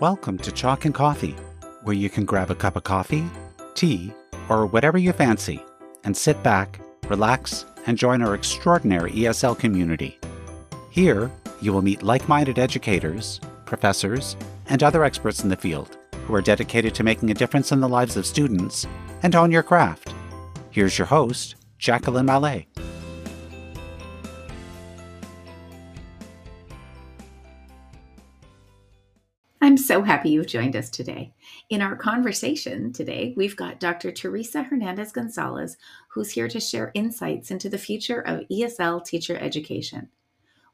Welcome to Chalk and Coffee, where you can grab a cup of coffee, tea, or whatever you fancy, and sit back, relax, and join our extraordinary ESL community. Here, you will meet like minded educators, professors, and other experts in the field who are dedicated to making a difference in the lives of students and on your craft. Here's your host, Jacqueline Mallet. So happy you've joined us today. In our conversation today, we've got Dr. Teresa Hernandez Gonzalez, who's here to share insights into the future of ESL teacher education.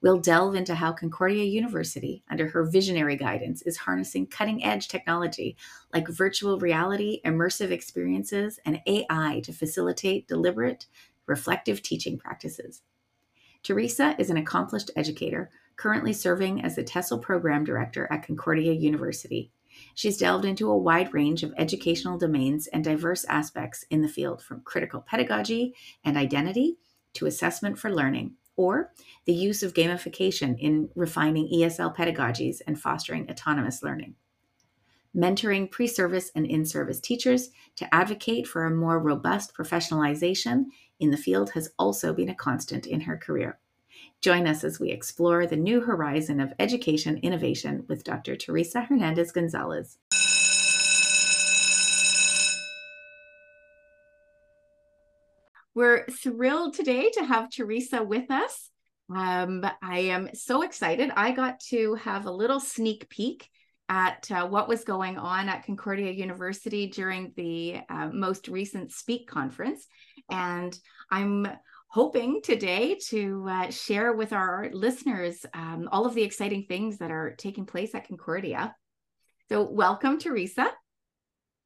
We'll delve into how Concordia University, under her visionary guidance, is harnessing cutting edge technology like virtual reality, immersive experiences, and AI to facilitate deliberate, reflective teaching practices. Teresa is an accomplished educator currently serving as the TESL Program Director at Concordia University. She's delved into a wide range of educational domains and diverse aspects in the field, from critical pedagogy and identity to assessment for learning, or the use of gamification in refining ESL pedagogies and fostering autonomous learning. Mentoring pre service and in service teachers to advocate for a more robust professionalization in the field has also been a constant in her career. Join us as we explore the new horizon of education innovation with Dr. Teresa Hernandez Gonzalez. We're thrilled today to have Teresa with us. Um, I am so excited. I got to have a little sneak peek at uh, what was going on at Concordia University during the uh, most recent SPEAQ conference. And I'm hoping today to uh, share with our listeners um, all of the exciting things that are taking place at Concordia. So, welcome, Teresa.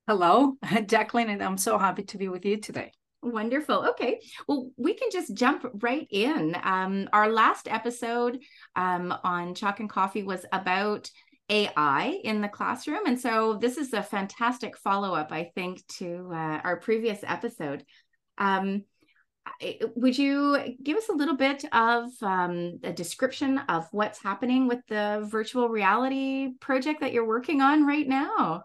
Hello, Jacqueline, and I'm so happy to be with you today. Wonderful. Okay. Well, we can just jump right in. Um, our last episode um, on Chalk and Coffee was about AI in the classroom. And so this is a fantastic follow up, I think, to uh, our previous episode. Um, would you give us a little bit of um, a description of what's happening with the virtual reality project that you're working on right now?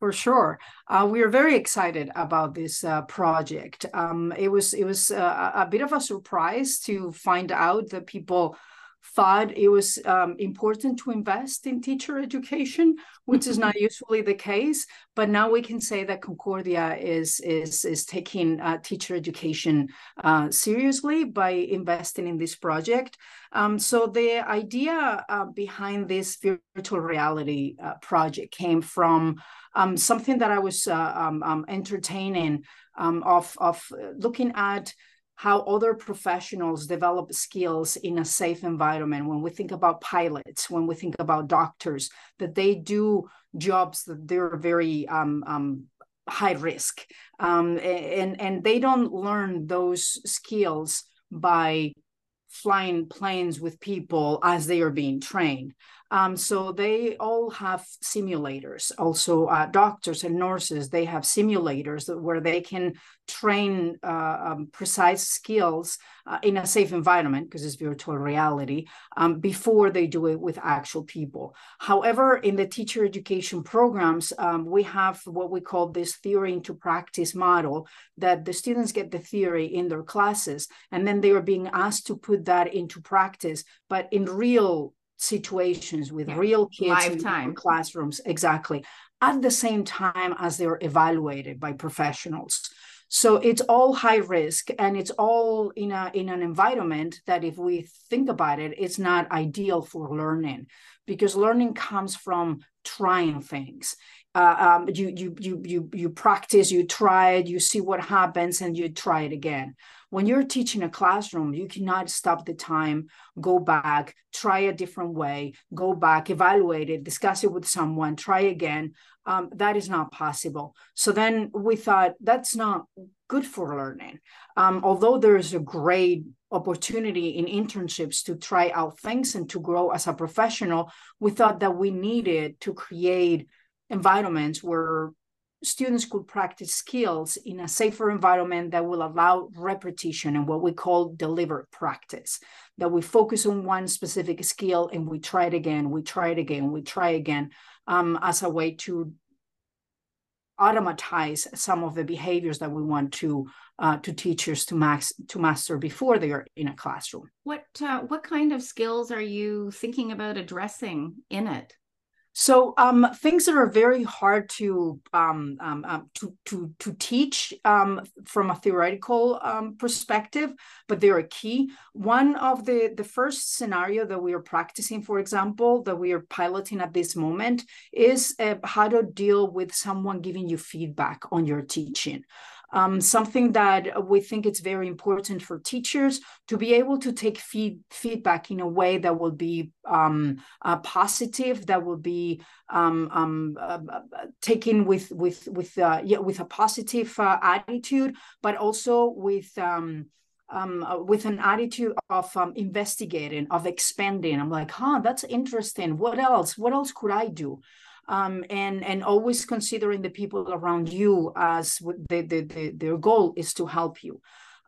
For sure, uh, we are very excited about this uh, project. Um, it was it was uh, a bit of a surprise to find out that people thought it was um, important to invest in teacher education, which is not usually the case. But now we can say that Concordia is is is taking uh, teacher education uh, seriously by investing in this project. Um, so the idea uh, behind this virtual reality uh, project came from um, something that I was uh, um, um, entertaining um, of of looking at how other professionals develop skills in a safe environment. When we think about pilots when we think about doctors that they do jobs that they're very um, um, high risk. Um, and and they don't learn those skills by flying planes with people as they are being trained um, so they all have simulators. Also, uh, doctors and nurses they have simulators where they can train uh, um, precise skills uh, in a safe environment because it's virtual reality um, before they do it with actual people. However, in the teacher education programs, um, we have what we call this theory into practice model that the students get the theory in their classes and then they are being asked to put that into practice, but in real situations with yeah. real kids Lifetime. in classrooms exactly at the same time as they're evaluated by professionals so it's all high risk and it's all in a in an environment that if we think about it it's not ideal for learning because learning comes from trying things uh, um, you you you you you practice you try it you see what happens and you try it again when you're teaching a classroom, you cannot stop the time, go back, try a different way, go back, evaluate it, discuss it with someone, try again. Um, that is not possible. So then we thought that's not good for learning. Um, although there is a great opportunity in internships to try out things and to grow as a professional, we thought that we needed to create environments where students could practice skills in a safer environment that will allow repetition and what we call deliberate practice. That we focus on one specific skill and we try it again, we try it again, we try again um, as a way to automatize some of the behaviors that we want to uh, to teachers to max to master before they are in a classroom. What uh, what kind of skills are you thinking about addressing in it? So um, things that are very hard to um, um, um to to to teach um, from a theoretical um, perspective, but they are key. One of the the first scenario that we are practicing, for example, that we are piloting at this moment, is uh, how to deal with someone giving you feedback on your teaching um, something that we think it's very important for teachers to be able to take feed, feedback in a way that will be um, uh, positive, that will be um, um uh, taken with with with uh, yeah, with a positive uh, attitude, but also with um, um, uh, with an attitude of um, investigating, of expanding. I'm like, huh, that's interesting. What else? What else could I do? Um, and and always considering the people around you as the, the, the, their goal is to help you.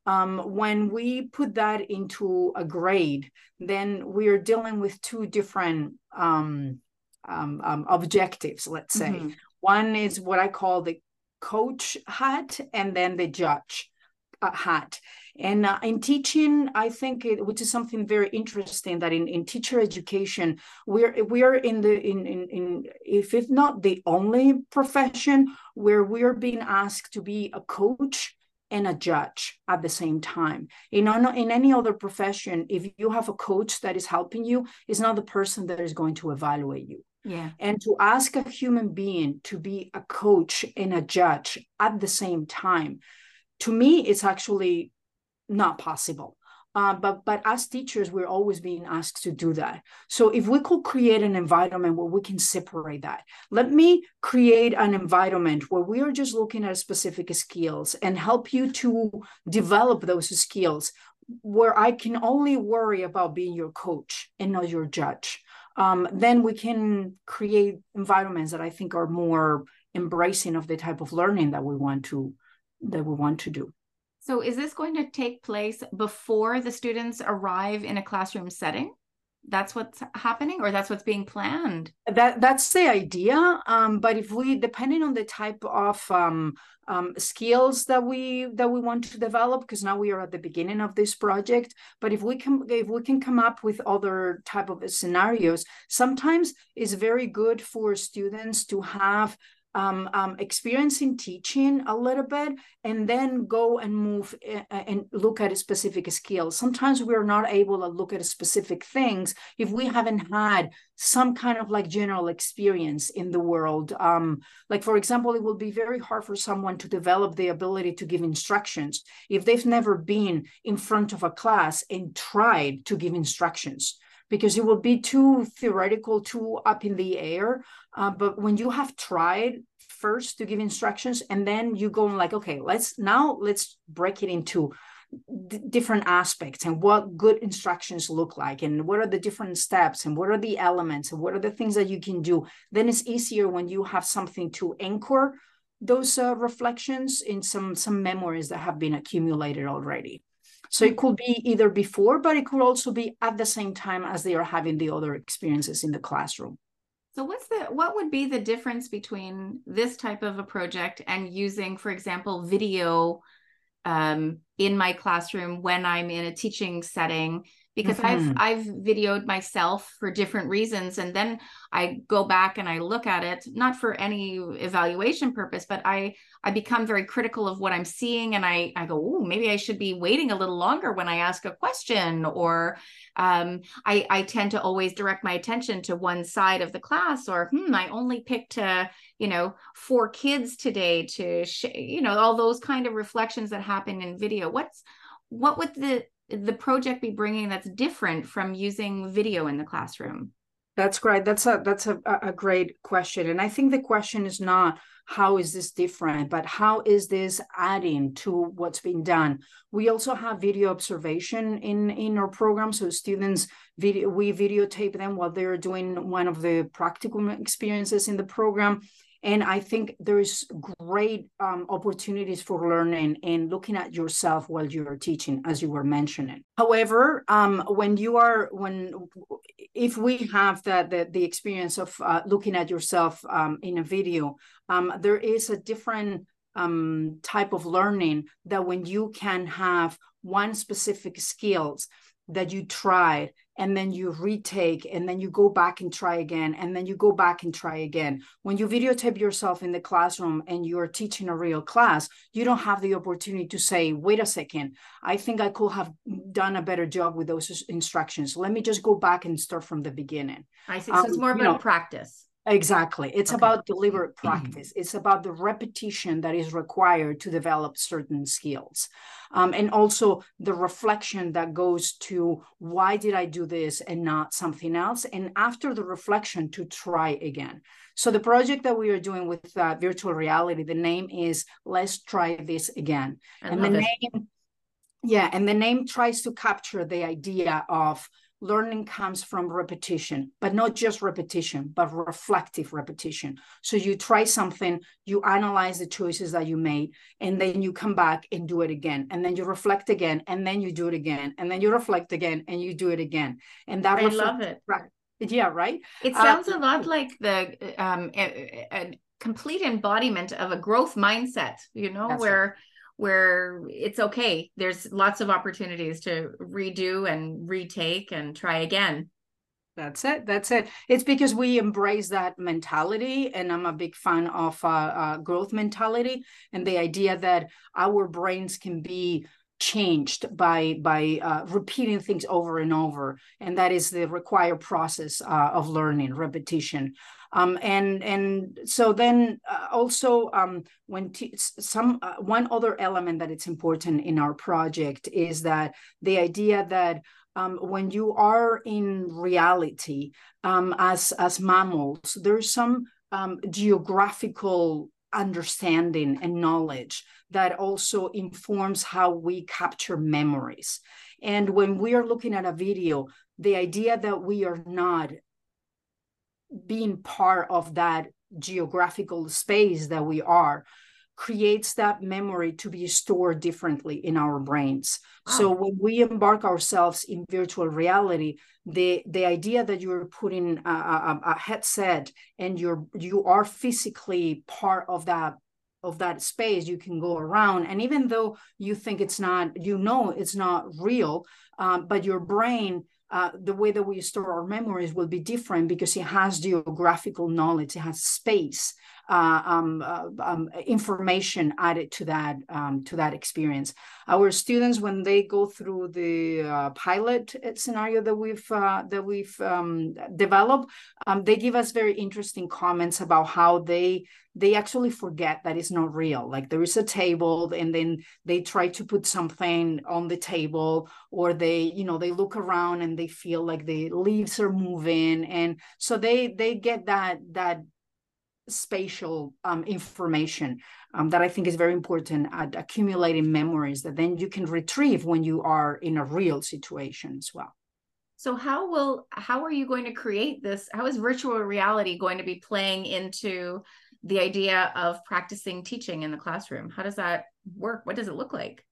Um, when we put that into a grade, then we are dealing with two different um, um, um objectives, let's say. Mm-hmm. One is what I call the coach hat, and then the judge uh, hat. And uh, in teaching, I think it, which is something very interesting that in, in teacher education, we're we are in the in, in in if it's not the only profession where we're being asked to be a coach and a judge at the same time. In, in any other profession, if you have a coach that is helping you, it's not the person that is going to evaluate you. Yeah. And to ask a human being to be a coach and a judge at the same time, to me, it's actually not possible. Uh, but but as teachers, we're always being asked to do that. So if we could create an environment where we can separate that, let me create an environment where we are just looking at specific skills and help you to develop those skills. Where I can only worry about being your coach and not your judge. Um, then we can create environments that I think are more embracing of the type of learning that we want to that we want to do. So is this going to take place before the students arrive in a classroom setting? That's what's happening or that's what's being planned? That that's the idea. Um, but if we depending on the type of um, um, skills that we that we want to develop, because now we are at the beginning of this project. But if we can if we can come up with other type of scenarios, sometimes it's very good for students to have um, um, experience in teaching a little bit and then go and move uh, and look at specific skills. Sometimes we're not able to look at specific things if we haven't had some kind of like general experience in the world. Um, like, for example, it will be very hard for someone to develop the ability to give instructions if they've never been in front of a class and tried to give instructions because it will be too theoretical, too up in the air. Uh, but when you have tried first to give instructions and then you go like, okay, let's now let's break it into d- different aspects and what good instructions look like and what are the different steps and what are the elements and what are the things that you can do. Then it's easier when you have something to anchor those uh, reflections in some some memories that have been accumulated already. So it could be either before, but it could also be at the same time as they are having the other experiences in the classroom. So what's the what would be the difference between this type of a project and using, for example, video um, in my classroom when I'm in a teaching setting because mm-hmm. I've I've videoed myself for different reasons and then I go back and I look at it not for any evaluation purpose but I I become very critical of what I'm seeing and I I go oh maybe I should be waiting a little longer when I ask a question or um, I I tend to always direct my attention to one side of the class or hmm I only picked uh, you know four kids today to sh- you know all those kind of reflections that happen in video what's what would the the project be bringing that's different from using video in the classroom? That's great. That's a that's a, a great question. And I think the question is not how is this different, but how is this adding to what's been done? We also have video observation in in our program. So students video we videotape them while they're doing one of the practical experiences in the program and I think there's great um, opportunities for learning and looking at yourself while you're teaching, as you were mentioning. However, um, when you are when if we have the the, the experience of uh, looking at yourself um, in a video, um, there is a different um, type of learning that when you can have one specific skills that you tried and then you retake and then you go back and try again and then you go back and try again. When you videotape yourself in the classroom and you're teaching a real class you don't have the opportunity to say wait a second i think i could have done a better job with those instructions. Let me just go back and start from the beginning. I see. So um, it's more about know, practice Exactly. It's okay. about deliberate practice. It's about the repetition that is required to develop certain skills. Um, and also the reflection that goes to why did I do this and not something else? And after the reflection, to try again. So the project that we are doing with uh, virtual reality, the name is Let's Try This Again. I and the it. name, yeah, and the name tries to capture the idea of learning comes from repetition, but not just repetition, but reflective repetition. So you try something, you analyze the choices that you made, and then you come back and do it again. And then you reflect again, and then you do it again. And then you reflect again, and you do it again. And that I love it. Right. Yeah, right. It uh, sounds uh, a lot like the um, a, a complete embodiment of a growth mindset, you know, where right where it's okay. There's lots of opportunities to redo and retake and try again. That's it. That's it. It's because we embrace that mentality, and I'm a big fan of uh, uh, growth mentality and the idea that our brains can be changed by by uh, repeating things over and over, and that is the required process uh, of learning, repetition. Um, and and so then uh, also um, when some uh, one other element that it's important in our project is that the idea that um, when you are in reality um, as as mammals, there's some um, geographical understanding and knowledge that also informs how we capture memories. And when we are looking at a video, the idea that we are not being part of that geographical space that we are creates that memory to be stored differently in our brains. Wow. So when we embark ourselves in virtual reality, the the idea that you're putting a, a, a, headset and you're you are physically part of that of that space you can go around and even though you think it's not you know it's not real um, but your brain uh, the way that we store our memories will be different because it has geographical knowledge, it has space, information added to that um, to that experience. Our students, when they go through the uh, pilot scenario that we've uh, that we've um, developed, um, they give us very interesting comments about how they they actually forget that it's not real. Like there is a table, and then they try to put something on the table, or they you know they look around and they feel like the leaves are moving, and so they they get that that spatial um, information um, that I think is very important at accumulating memories that then you can retrieve when you are in a real situation as well. So how will how are you going to create this? How is virtual reality going to be playing into the idea of practicing teaching in the classroom? How does that work? What does it look like?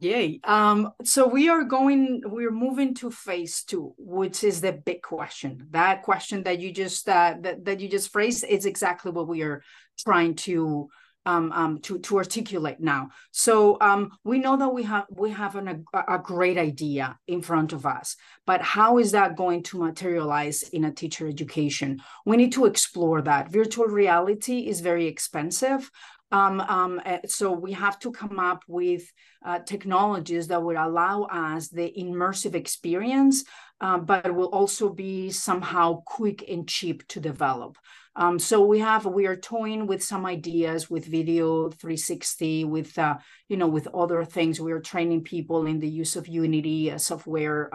Yay. Um, so we are going, we're moving to phase two, which is the big question. That question that you just uh, that, that you just phrased is exactly what we are trying to um, um, to to articulate now. So um, we know that we have we have an, a, a great idea in front of us, but how is that going to materialize in a teacher education? We need to explore that. Virtual reality is very expensive. Um, um, eh, so we have to come up with uh, technologies that would allow us the immersive experience, uh, but will also be somehow quick and cheap to develop. Um, so we have we are toying with some ideas with video 360, with uh, you know with other things. We are training people in the use of Unity, a software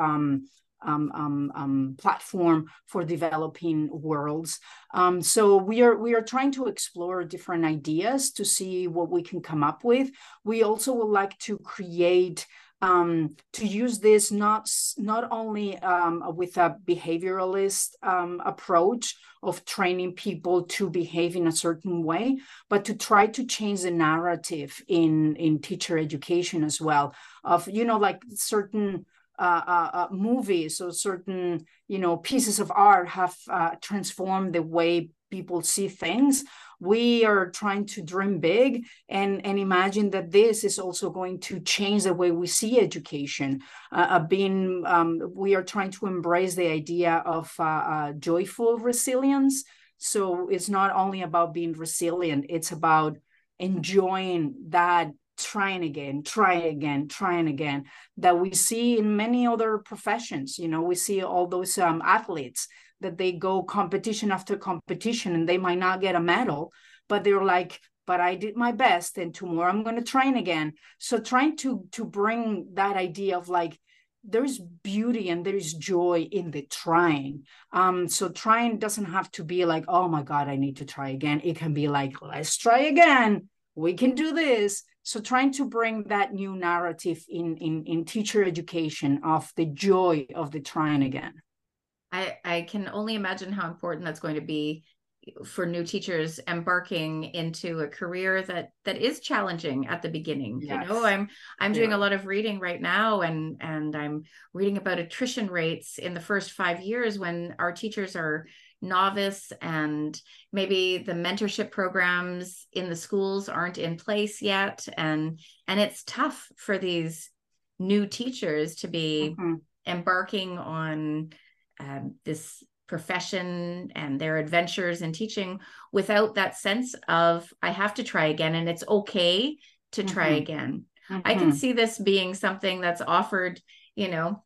um, um, um, platform for developing worlds. Um, so we are we are trying to explore different ideas to see what we can come up with. We also would like to create um, to use this not not only um, with a behavioralist um, approach of training people to behave in a certain way, but to try to change the narrative in in teacher education as well. Of you know like certain uh, uh, uh, movies or certain you know pieces of art have uh, transformed the way people see things. We are trying to dream big and and imagine that this is also going to change the way we see education. Uh, uh being um, we are trying to embrace the idea of uh joyful resilience. So it's not only about being resilient it's about enjoying that trying again, trying again, trying again, that we see in many other professions. You know, we see all those um, athletes that they go competition after competition and they might not get a medal, but they're like, but I did my best and tomorrow I'm going to train again. So trying to to bring that idea of like there's beauty and there is joy in the trying. Um, so trying doesn't have to be like, oh my God, I need to try again. It can be like, let's try again. We can do this so trying to bring that new narrative in in in teacher education of the joy of the trying again. I i can only imagine how important that's going to be for new teachers embarking into a career that that is challenging at the beginning. Yes. you know i'm i'm doing a lot of reading right now and and i'm reading about attrition rates in the first 5 years when our teachers are novice and maybe the mentorship programs in the schools aren't in place yet and and it's tough for these new teachers to be mm-hmm. embarking on um, this profession and their adventures in teaching without that sense of i have to try again and it's okay to try mm-hmm. again mm-hmm. i can mm-hmm. see this being something that's offered you know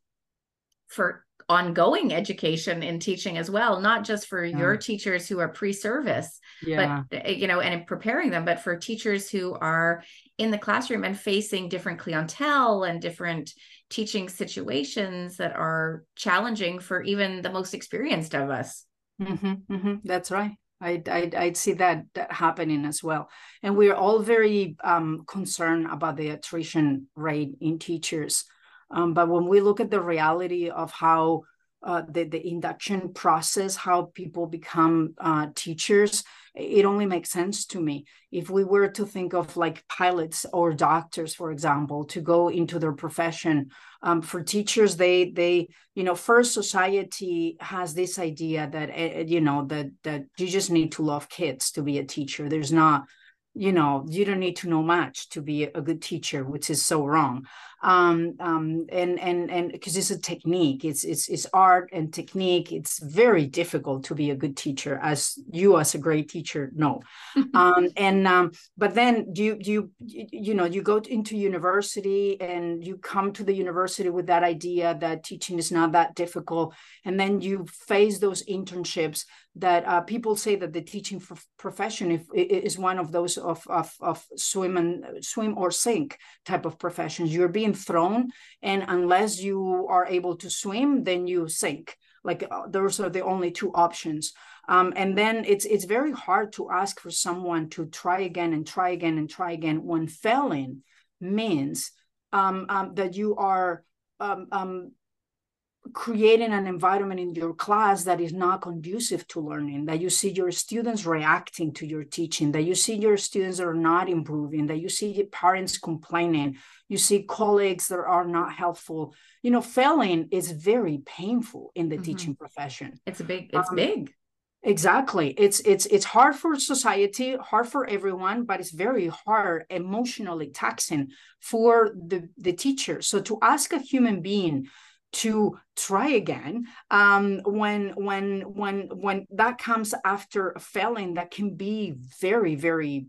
for ongoing education in teaching as well not just for yeah. your teachers who are pre-service yeah. but eh, you know and preparing them but for teachers who are in the classroom and facing different clientele and different teaching situations that are challenging for even the most experienced of us mm-hmm, mm-hmm. that's right I'd, I'd, I'd, see that, that happening as well. And we're all very um, concerned about the attrition rate in teachers. Um, but when we look at the reality of how uh, the, the induction process, how people become uh, teachers, it only makes sense to me. If we were to think of like pilots or doctors, for example, to go into their profession, um, for teachers, they they you know first society has this idea that uh, you know that that you just need to love kids to be a teacher. There's not you know you don't need to know much to be a good teacher which is so wrong um, um, and and and because it's a technique. It's it's it's art and technique. It's very difficult to be a good teacher as you as a great teacher know. Um, and um, but then do you do you you know you go into university and you come to the university with that idea that teaching is not that difficult and then you face those internships that uh, people say that the teaching profession if, is one of those of, of, of swim and swim or sink type of professions. You're being thrown, and unless you are able to swim, then you sink. Like uh, those are the only two options. Um, and then it's it's very hard to ask for someone to try again and try again and try again when failing means um, um, that you are um, um, creating an environment in your class that is not conducive to learning that you see your students reacting to your teaching that you see your students that are not improving that you see parents complaining you see colleagues that are not helpful. You know failing is very painful in the mm-hmm. teaching profession. It's a big it's um, big. exactly. It's it's it's hard for society hard for everyone but it's very hard emotionally taxing for the the teacher. So to ask a human being to try again um, when when when when that comes after a failing that can be very very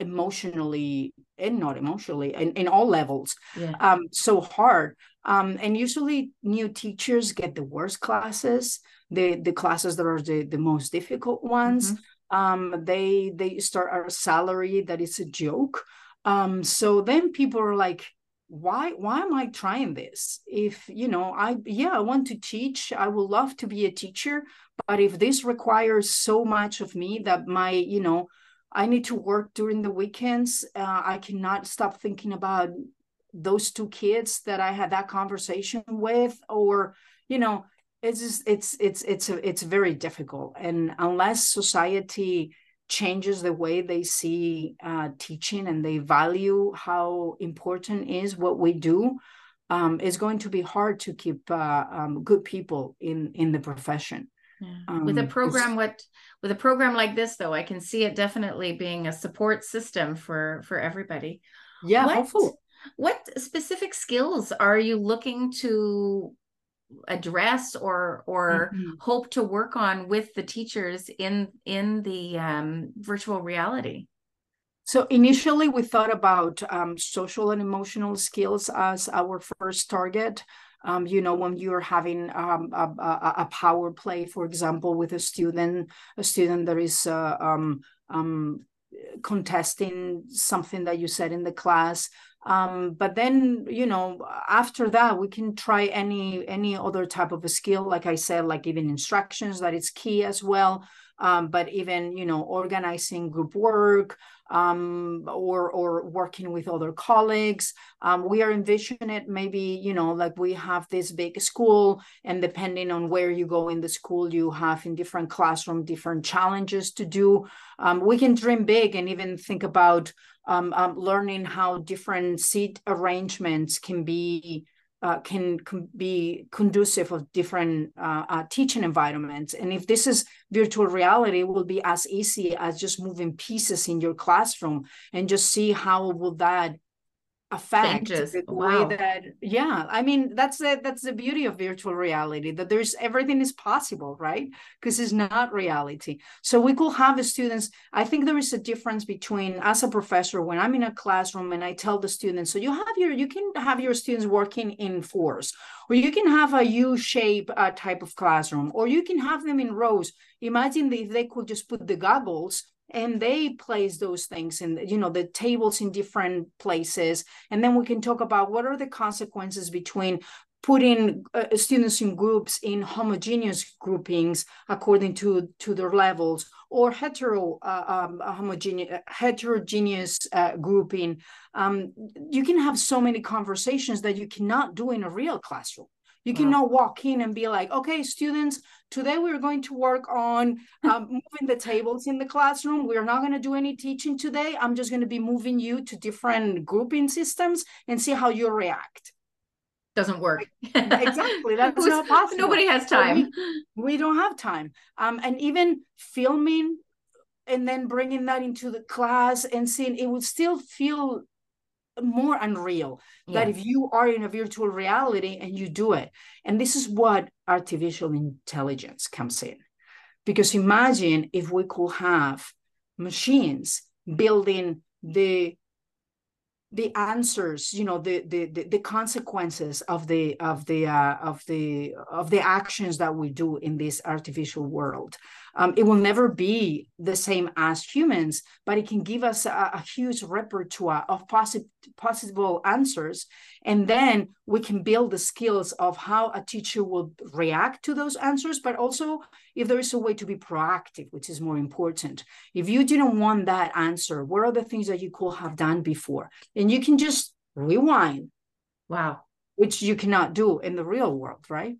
emotionally and not emotionally in, in all levels yeah. um, so hard um, and usually new teachers get the worst classes the the classes that are the, the most difficult ones mm-hmm. um, they they start a salary that is a joke um, so then people are like why why am i trying this? If you know i yeah i want to teach i would love to be a teacher but if this requires so much of me that my you know i need to work during the weekends uh, i cannot stop thinking about those two kids that i had that conversation with or you know it's just it's it's it's it's very difficult. And unless society changes the way they see uh, teaching and they value how important is what we do um, it's going to be hard to keep uh, um, good people in in the profession. Yeah. with a um, program what with a program like this though i can see it definitely being a support system for for everybody yeah what, hopefully. what specific skills are you looking to address or or mm-hmm. hope to work on with the teachers in in the um, virtual reality so initially we thought about um, social and emotional skills as our first target um, you know when you're having um, a, a, a, power play for example with a student a student that is uh, um, um, contesting something that you said in the class. Um, but then you know after that we can try any any other type of a skill. Like i said like giving instructions that it's key as well. Um, but even you know organizing group work um, or or working with other colleagues. Um, we are envisioning it maybe you know like we have this big school, and depending on where you go in the school, you have in different classroom different challenges to do. Um, we can dream big and even think about um, um, learning how different seat arrangements can be uh, can, can, be conducive of different uh, uh, teaching environments. And if this is virtual reality, it will be as easy as just moving pieces in your classroom and just see how will that affect Changes. the wow. way that yeah i mean that's the that's the beauty of virtual reality that there's everything is possible right because it's not reality so we could have the students i think there is a difference between as a professor when i'm in a classroom and i tell the students so you have your you can have your students working in fours or you can have a u-shape uh, type of classroom or you can have them in rows imagine if they could just put the goggles and they place those things in you know the tables in different places. And then we can talk about what are the consequences between putting uh, students in groups in homogeneous groupings according to to their levels or hetero uh, um, homogeneous heterogeneous uh, grouping. Um, you can have so many conversations that you cannot do in a real classroom you cannot walk in and be like, okay, students, today we're going to work on um, moving the tables in the classroom. We're not going to do any teaching today. I'm just going to be moving you to different grouping systems and see how you react. Doesn't work. exactly. That's not possible. Nobody has time. We, we, don't have time. Um, and even filming and then bringing that into the class and seeing it would still feel more unreal yes. that if you are in a virtual reality and you do it. And this is what artificial intelligence comes in. Because imagine if we could have machines building the the answers you know the the the, consequences of the of the uh, of the of the actions that we do in this artificial world um, it will never be the same as humans, but it can give us a, a huge repertoire of possi- possible answers. And then we can build the skills of how a teacher will react to those answers, but also if there is a way to be proactive, which is more important. If you didn't want that answer, what are the things that you could have done before? And you can just rewind. Wow. Which you cannot do in the real world, right?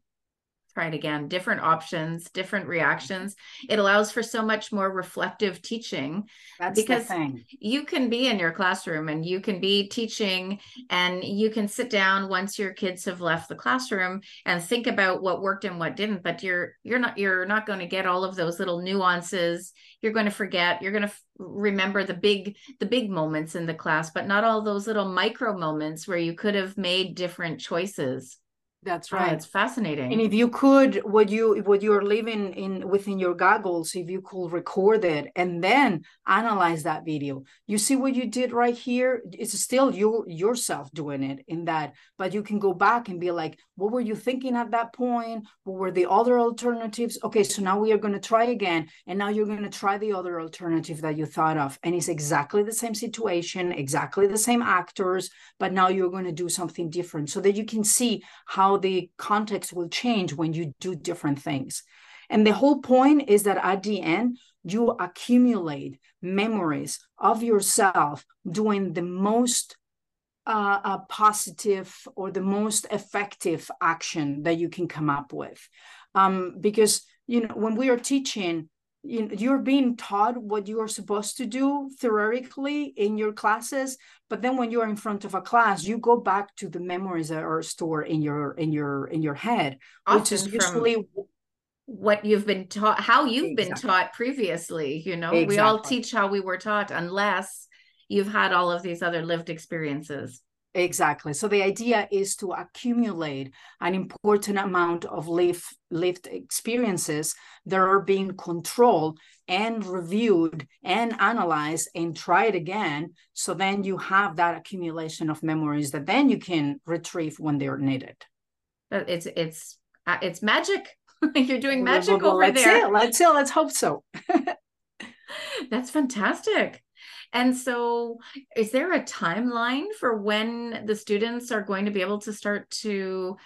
Try it again. Different options different mm-hmm. reactions. It allows for so much more reflective teaching That's because you can be in your classroom and you can be teaching and you can sit down once your kids have left the classroom and think about what worked and what didn't but you're you're not you're not going to get all of those little nuances. You're going to forget you're going to f- remember the big the big moments in the class but not all those little micro moments where you could have made different choices that's oh, right. Oh, it's fascinating. And if you could, what you what you're living in within your goggles, if you could record it and then analyze that video, you see what you did right here. It's still you yourself doing it in that, but you can go back and be like, what were you thinking at that point? What were the other alternatives? Okay, so now we are going to try again, and now you're going to try the other alternative that you thought of, and it's exactly the same situation, exactly the same actors, but now you're going to do something different, so that you can see how how the context will change when you do different things. And the whole point is that at the end, you accumulate memories of yourself doing the most uh, uh, positive or the most effective action that you can come up with. Um, because you know when we are teaching, you know, you're being taught what you are supposed to do theoretically in your classes but then when you are in front of a class you go back to the memories that are stored in your in your in your head Often which is usually what you've been taught how you've exactly. been taught previously you know exactly. we all teach how we were taught unless you've had all of these other lived experiences Exactly. So the idea is to accumulate an important amount of lived, lived experiences that are being controlled and reviewed and analyzed and tried again. So then you have that accumulation of memories that then you can retrieve when they're needed. It's it's uh, it's magic. You're doing magic well, well, over let's there. Let's see. Let's hope so. That's fantastic. And so, is there a timeline for when the students are going to be able to start to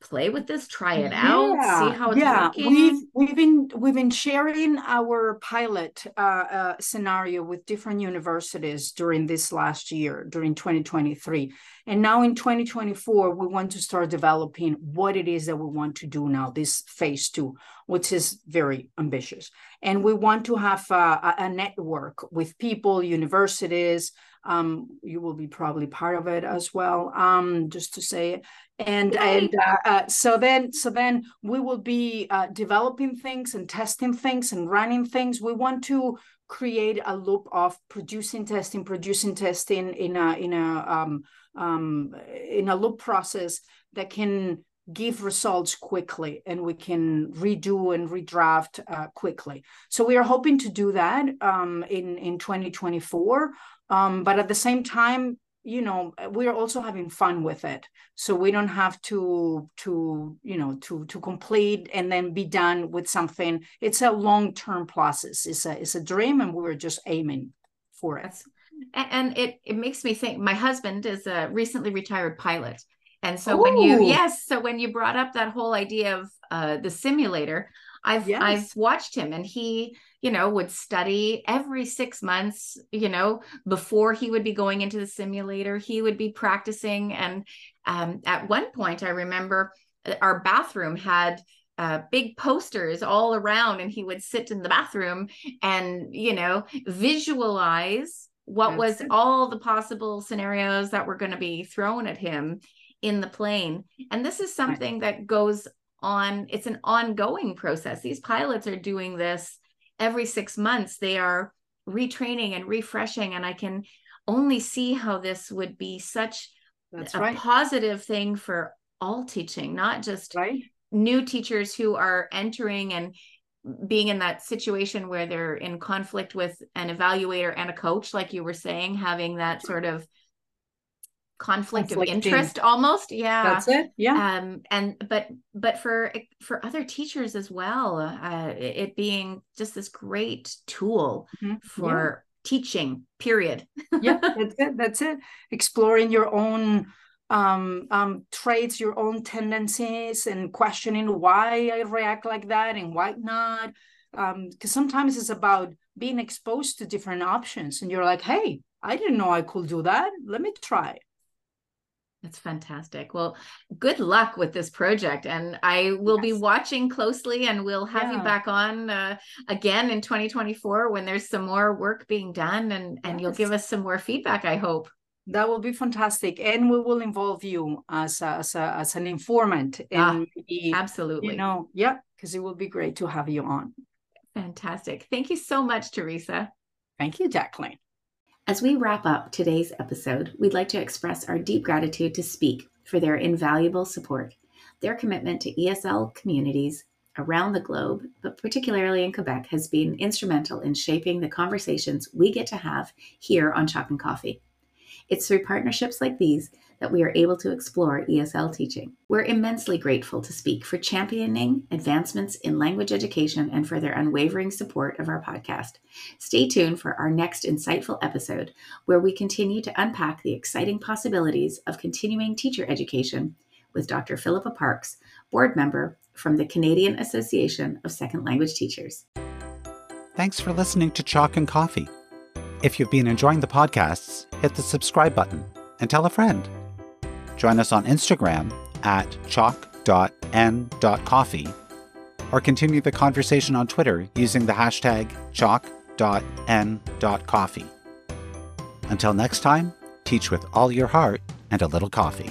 play with this, try it yeah, out, see how it's yeah. working? We've we've been we've been sharing our pilot uh, uh, scenario with different universities during this last year, during 2023, and now in 2024 we want to start developing what it is that we want to do now. This phase two, which is very ambitious, and we want to have uh, a, a network with people, universities. Um, you will be probably part of it as well. Um, just to say it. And and uh, uh, so then so then we will be uh, developing things and testing things and running things. We want to create a loop of producing testing producing testing in a in a um, um, in a loop process that can give results quickly and we can redo and redraft uh, quickly. So we are hoping to do that um, in in 2024 um, but at the same time you know we're also having fun with it. So we don't have to to you know to to complete and then be done with something. It's a long term process. It's a it's a dream and we're just aiming for it. That's, and it it makes me think my husband is a recently retired pilot. And so Ooh. when you yes so when you brought up that whole idea of uh, the simulator I've yes. I've watched him and he, you know, would study every 6 months, you know, before he would be going into the simulator, he would be practicing. And um, at one point I remember uh, our bathroom had uh, big posters all around and he would sit in the bathroom and you know visualize what That's was it. all the possible scenarios that were going to be thrown at him in the plane. And this is something that goes on it's an ongoing process. These pilots are doing this every 6 months they are retraining and refreshing and i can only see how this would be such That's a right. positive thing for all teaching not just right new teachers who are entering and being in that situation where they're in conflict with an evaluator and a coach like you were saying having that sort of conflict of interest almost yeah that's it yeah um and but but for for other teachers as well uh it being just this great tool mm-hmm. for yeah. teaching period yeah that's it that's it exploring your own um, um, traits, your own tendencies, and questioning why I react like that and why not. um Because sometimes it's about being exposed to different options, and you're like, "Hey, I didn't know I could do that. Let me try." That's fantastic. Well, good luck with this project. And I will yes. be watching closely and we'll have yeah. you back on uh, again in 2024 when there's some more work being done and, and yes. you'll give us some more feedback, I hope. That will be fantastic. And we will involve you as, a, as, a, as an informant. And ah, maybe, absolutely. You know, yeah, because it will be great to have you on. Fantastic. Thank you so much, Teresa. Thank you, Jacqueline. As we wrap up today's episode, we'd like to express our deep gratitude to SPEAQ for their invaluable support. Their commitment to ESL communities around the globe, but particularly in Quebec, has been instrumental in shaping the conversations we get to have here on Chalk and Coffee. It's through partnerships like these that we are able to explore ESL teaching. We're immensely grateful to SPEAQ for championing advancements in language education and for their unwavering support of our podcast. Stay tuned for our next insightful episode, where we continue to unpack the exciting possibilities of continuing teacher education with Dr. Philippa Parks, board member from the Canadian Association of Second Language Teachers. Thanks for listening to Chalk and Coffee. If you've been enjoying the podcasts, hit the subscribe button and tell a friend. Join us on Instagram at chalk.n.coffee or continue the conversation on Twitter using the hashtag chalk.n.coffee. Until next time, teach with all your heart and a little coffee.